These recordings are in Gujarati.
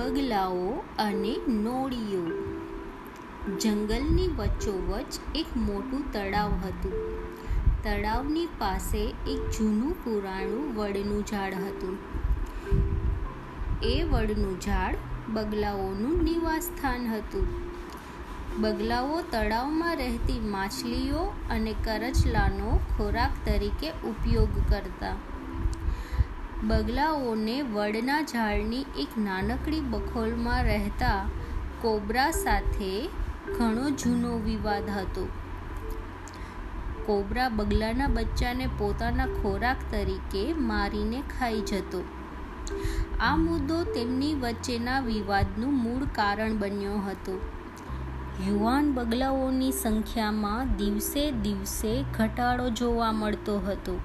બગલાઓ અને નોળીઓ. જંગલની વચ્ચોવચ એક મોટું તળાવ હતું. તળાવની પાસે એક જૂનું પુરાણું વડનું ઝાડ હતું. એ વડનું ઝાડ બગલાઓનું નિવાસસ્થાન હતું. બગલાઓ તળાવમાં રહેતી માછલીઓ અને કરચલાનો ખોરાક તરીકે ઉપયોગ કરતા. બગલાઓને વડના ઝાડની એક નાનકડી બખોલમાં રહેતા કોબરા સાથે ઘણો જૂનો વિવાદ હતો. કોબરા બગલાના બચ્ચાને પોતાના ખોરાક તરીકે મારીને ખાઈ જતો. આ મુદ્દો તેમની વચ્ચેના વિવાદનું મૂળ કારણ બન્યો હતો. યુવાન બગલાઓની સંખ્યામાં દિવસે દિવસે ઘટાડો જોવા મળતો હતો.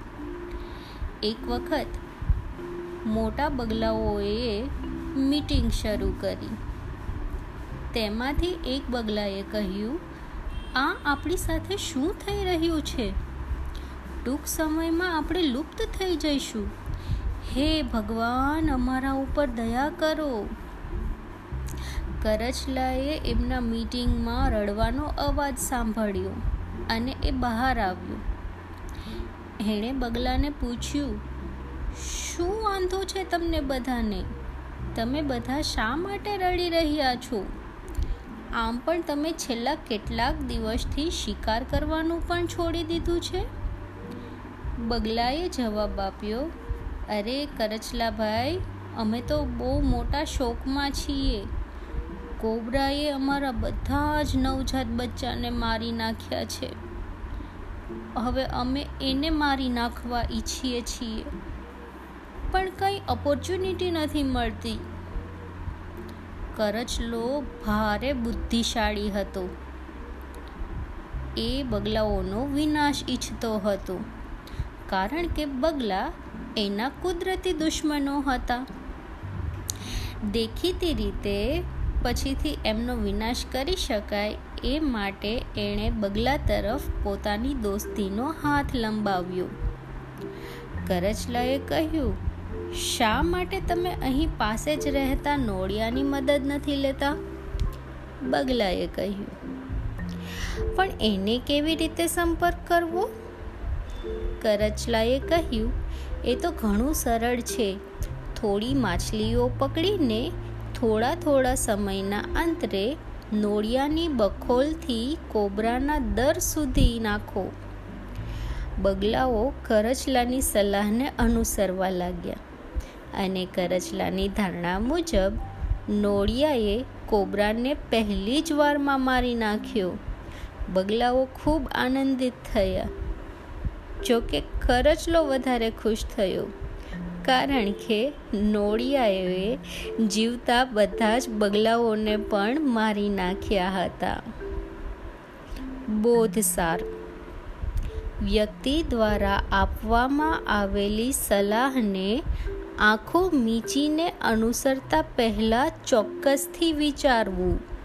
એક વખત મોટા બગલાઓએ મીટિંગ શરૂ કરી. તેમાંથી એક બગલાએ કહ્યું, આ આપણી સાથે શું થઈ રહ્યું છે? ટૂંક સમયમાં આપણે લુપ્ત થઈ જઈશું. હે ભગવાન, અમારા ઉપર દયા કરો. કરચલાએ એમના મીટિંગમાં રડવાનો અવાજ સાંભળ્યો અને એ બહાર આવ્યો. એણે બગલાને પૂછ્યું શું વાંધો છે તમને બધાને? તમે બધા શા માટે રડી રહ્યા છો? આમ પણ તમે છેલ્લા કેટલાક દિવસથી શિકાર કરવાનું પણ છોડી દીધું છે? બગલાએ જવાબ આપ્યો, અરે કરચલાભાઈ, અમે તો બહુ મોટા શોકમાં છીએ. કોબરાએ અમારા બધા જ નવજાત બચ્ચાને મારી નાખ્યા છે. હવે અમે એને મારી નાખવા ઈચ્છીએ છીએ. પણ કંઈ ઓપોર્ચ્યુનિટી નથી મળતી. કરચલો ભારે બુદ્ધિશાળી હતો. એ બગલાઓનો વિનાશ ઈચ્છતો હતો. કારણ કે બગલા એના કુદરતી દુશ્મનો હતા. દેખીતી રીતે પછીથી એમનો વિનાશ કરી શકાય એ માટે એણે બગલા તરફ પોતાની દોસ્તીનો હાથ લંબાવ્યો. કરચલાએ કહ્યું શા માટે તમે અહીં પાસે જ રહેતા નોળિયાની મદદ નથી લેતા? બગલાએ કહ્યું. પણ એને કેવી રીતે સંપર્ક કરવો? કરચલાએ કહ્યું, એ તો ઘણું સરળ છે. થોડી માછલીઓ પકડીને થોડા થોડા સમયના અંતરે નોળિયાની બખોલથી કોબરાના દર સુધી નાખો. બગલાઓ કરચલાની સલાહને અનુસરવા લાગ્યા. અને કરચલાની ધારણા મુજબ, નોળિયાએ કોબરાને પહેલી જ વારમાં મારી નાખ્યો. બગલાઓ ખૂબ આનંદિત થયા. જોકે કરચલો વધારે ખુશ થયો, કારણ કે નોળિયાએ જીવતા બધા જ બગલાઓને પણ મારી નાખ્યા હતા. બોધસાર. વ્યક્તિ દ્વારા આપવામાં આવેલી સલાહને આંખો મીચીને અનુસરતા પહેલાં ચોક્કસથી વિચારવું.